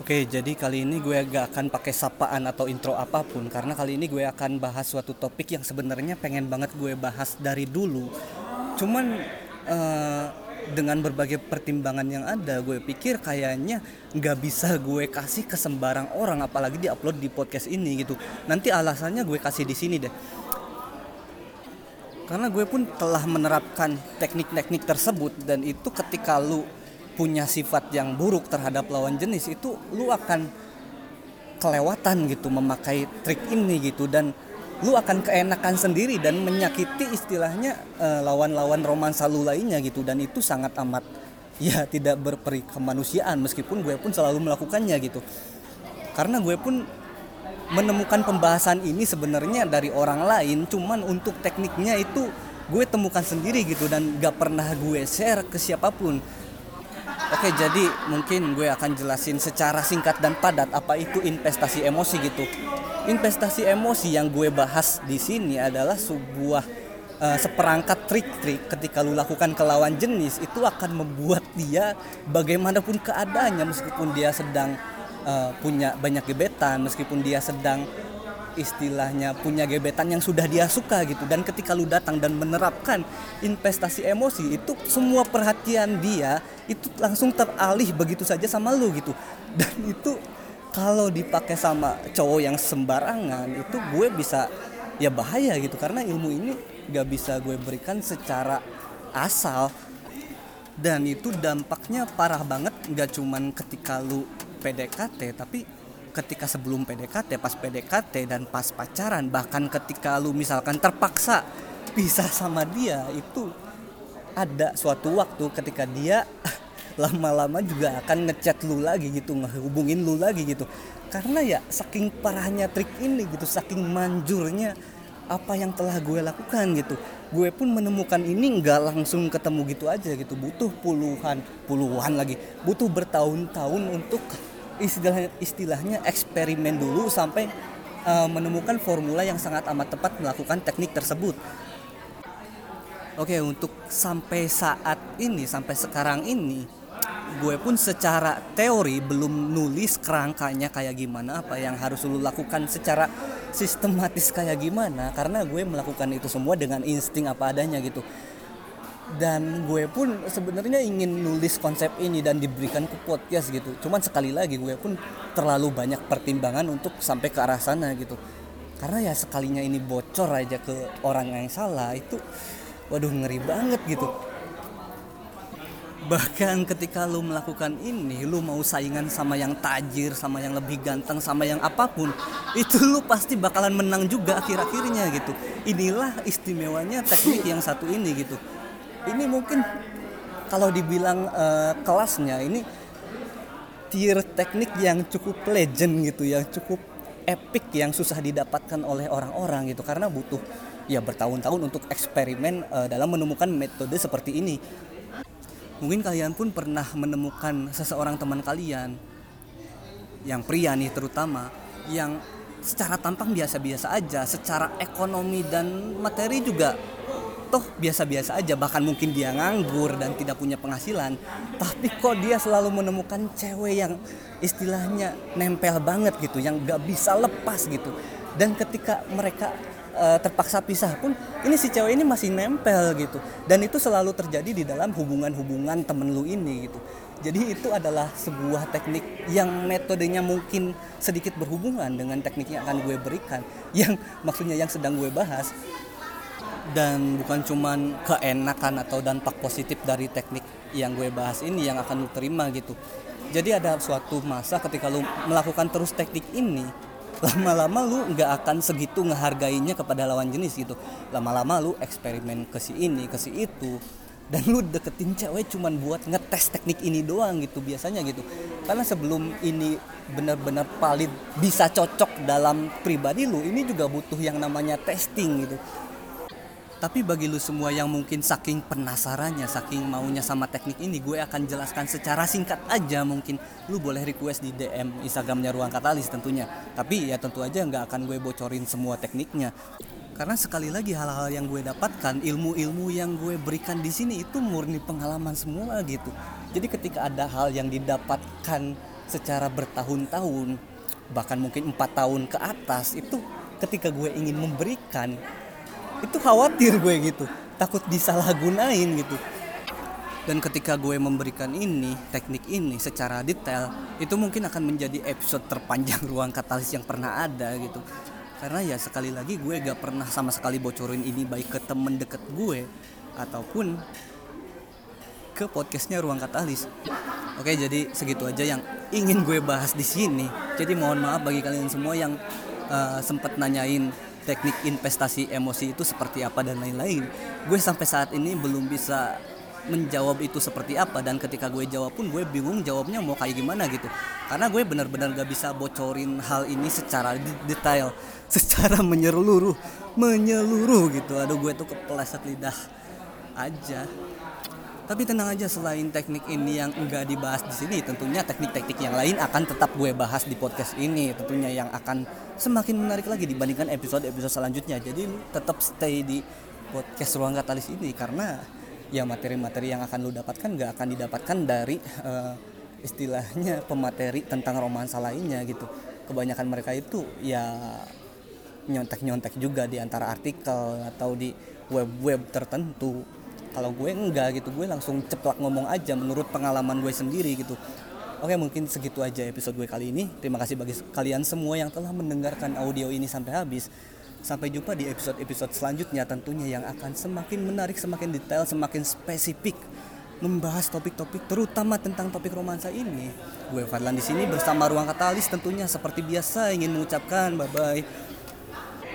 Oke, jadi kali ini gue gak akan pakai sapaan atau intro apa pun karena kali ini gue akan bahas suatu topik yang sebenarnya pengen banget gue bahas dari dulu. Cuman uh, dengan berbagai pertimbangan yang ada, gue pikir kayaknya nggak bisa gue kasih ke sembarang orang, apalagi diupload di podcast ini gitu. Nanti alasannya gue kasih di sini deh. Karena gue pun telah menerapkan teknik-teknik tersebut dan itu ketika lu punya sifat yang buruk terhadap lawan jenis itu lu akan kelewatan gitu memakai trik ini gitu. Dan lu akan keenakan sendiri dan menyakiti istilahnya uh, lawan-lawan romansa lu lainnya gitu. Dan itu sangat amat ya tidak berperi kemanusiaan meskipun gue pun selalu melakukannya gitu. Karena gue pun menemukan pembahasan ini sebenarnya dari orang lain cuman untuk tekniknya itu gue temukan sendiri gitu dan gak pernah gue share ke siapa pun Oke, jadi mungkin gue akan jelasin secara singkat dan padat apa itu investasi emosi gitu. Investasi emosi yang gue bahas di sini adalah sebuah uh, seperangkat trik-trik ketika lu lakukan ke lawan jenis itu akan membuat dia bagaimanapun keadaannya meskipun dia sedang uh, punya banyak gebetan, meskipun dia sedang istilahnya punya gebetan yang sudah dia suka gitu. Dan ketika lu datang dan menerapkan investasi emosi itu semua perhatian dia itu langsung teralih begitu saja sama lu gitu. Dan itu kalau dipakai sama cowok yang sembarangan itu gue bisa ya bahaya gitu. Karena ilmu ini gak bisa gue berikan secara asal. Dan itu dampaknya parah banget gak cuman ketika lu PDKT tapi ketika sebelum PDKT, pas PDKT dan pas pacaran, bahkan ketika lu misalkan terpaksa pisah sama dia itu ada suatu waktu ketika dia lama-lama juga akan ngechat lu lagi gitu, ngehubungin lu lagi gitu. Karena ya saking parahnya trik ini gitu, saking manjurnya apa yang telah gue lakukan gitu. Gue pun menemukan ini nggak langsung ketemu gitu aja gitu, butuh puluhan, puluhan lagi, butuh bertahun-tahun untuk istilah istilahnya eksperimen dulu sampai uh, menemukan formula yang sangat amat tepat melakukan teknik tersebut. Oke, untuk sampai saat ini, sampai sekarang ini, gue pun secara teori belum nulis kerangkanya kayak gimana, apa yang harus lu lakukan secara sistematis kayak gimana, karena gue melakukan itu semua dengan insting apa adanya gitu dan gue pun sebenarnya ingin nulis konsep ini dan diberikan ke podcast gitu. Cuman sekali lagi gue pun terlalu banyak pertimbangan untuk sampai ke arah sana gitu. Karena ya sekalinya ini bocor aja ke orang yang salah itu waduh ngeri banget gitu. Bahkan ketika lu melakukan ini lu mau saingan sama yang tajir sama yang lebih ganteng sama yang apa pun itu lu pasti bakalan menang juga akhir-akhirnya gitu. Inilah istimewanya teknik yang satu ini gitu ini mungkin kalau dibilang uh, kelasnya ini tier teknik yang cukup legend gitu yang cukup epic yang susah didapatkan oleh orang-orang gitu. Karena butuh ya bertahun-tahun untuk eksperimen uh, dalam menemukan metode seperti ini. Mungkin kalian pun pernah menemukan seseorang teman kalian yang pria nih terutama yang secara tampang biasa-biasa aja secara ekonomi dan materi juga toh biasa-biasa aja. Bahkan mungkin dia nganggur dan tidak punya penghasilan. Tapi kok dia selalu menemukan cewek yang istilahnya nempel banget gitu yang gak bisa lepas gitu. Dan ketika mereka uh, terpaksa pisah pun ini si cewek ini masih nempel gitu. Dan itu selalu terjadi di dalam hubungan-hubungan temen lu ini gitu. Jadi itu adalah sebuah teknik yang metodenya mungkin sedikit berhubungan dengan teknik yang akan gue berikan. Yang maksudnya yang sedang gue bahas dan bukan cuman keenakan atau dampak positif dari teknik yang gue bahas ini yang akan lu terima gitu. Jadi ada suatu masa ketika lu melakukan terus teknik ini lama-lama lu nggak akan segitu ngehargainya kepada lawan jenis gitu. Lama-lama lu eksperimen ke si ini ke si itu dan lu deketin cewek cuman buat ngetes teknik ini doang gitu biasanya gitu. Karena sebelum ini benar-benar valid bisa cocok dalam pribadi lu ini juga butuh yang namanya testing gitu tapi bagi lu semua yang mungkin saking penasarannya, saking maunya sama teknik ini, gue akan jelaskan secara singkat aja mungkin. Lu boleh request di DM Instagramnya Ruang Katalis tentunya. Tapi ya tentu aja nggak akan gue bocorin semua tekniknya. Karena sekali lagi hal-hal yang gue dapatkan, ilmu-ilmu yang gue berikan di sini itu murni pengalaman semua gitu. Jadi ketika ada hal yang didapatkan secara bertahun-tahun bahkan mungkin empat tahun ke atas itu ketika gue ingin memberikan itu khawatir gue gitu. Takut disalahgunain gitu. Dan ketika gue memberikan ini teknik ini secara detail itu mungkin akan menjadi episode terpanjang ruang katalis yang pernah ada gitu. Karena ya sekali lagi gue gak pernah sama sekali bocorin ini baik ke temen deket gue ataupun ke podcastnya ruang katalis. Oke jadi segitu aja yang ingin gue bahas di sini. Jadi mohon maaf bagi kalian semua yang uh, sempat nanyain teknik investasi emosi itu seperti apa dan lain-lain. Gue sampai saat ini belum bisa menjawab itu seperti apa dan ketika gue jawab pun gue bingung jawabnya mau kayak gimana gitu. Karena gue benar-benar gak bisa bocorin hal ini secara detail secara menyeluruh menyeluruh gitu. Aduh gue tuh kepleset lidah aja tapi tenang aja selain teknik ini yang enggak dibahas di sini, tentunya teknik-teknik yang lain akan tetap gue bahas di podcast ini. Tentunya yang akan semakin menarik lagi dibandingkan episode-episode selanjutnya. Jadi tetap stay di podcast Ruang Katalis ini karena ya materi-materi yang akan lu dapatkan nggak akan didapatkan dari uh, istilahnya pemateri tentang romansa lainnya gitu. Kebanyakan mereka itu ya nyontek-nyontek juga di antara artikel atau di web-web tertentu kalau gue enggak gitu gue langsung ceplak ngomong aja menurut pengalaman gue sendiri gitu Oke mungkin segitu aja episode gue kali ini Terima kasih bagi kalian semua yang telah mendengarkan audio ini sampai habis Sampai jumpa di episode-episode selanjutnya tentunya yang akan semakin menarik, semakin detail, semakin spesifik membahas topik-topik terutama tentang topik romansa ini. Gue Fadlan di sini bersama Ruang Katalis tentunya seperti biasa ingin mengucapkan bye bye.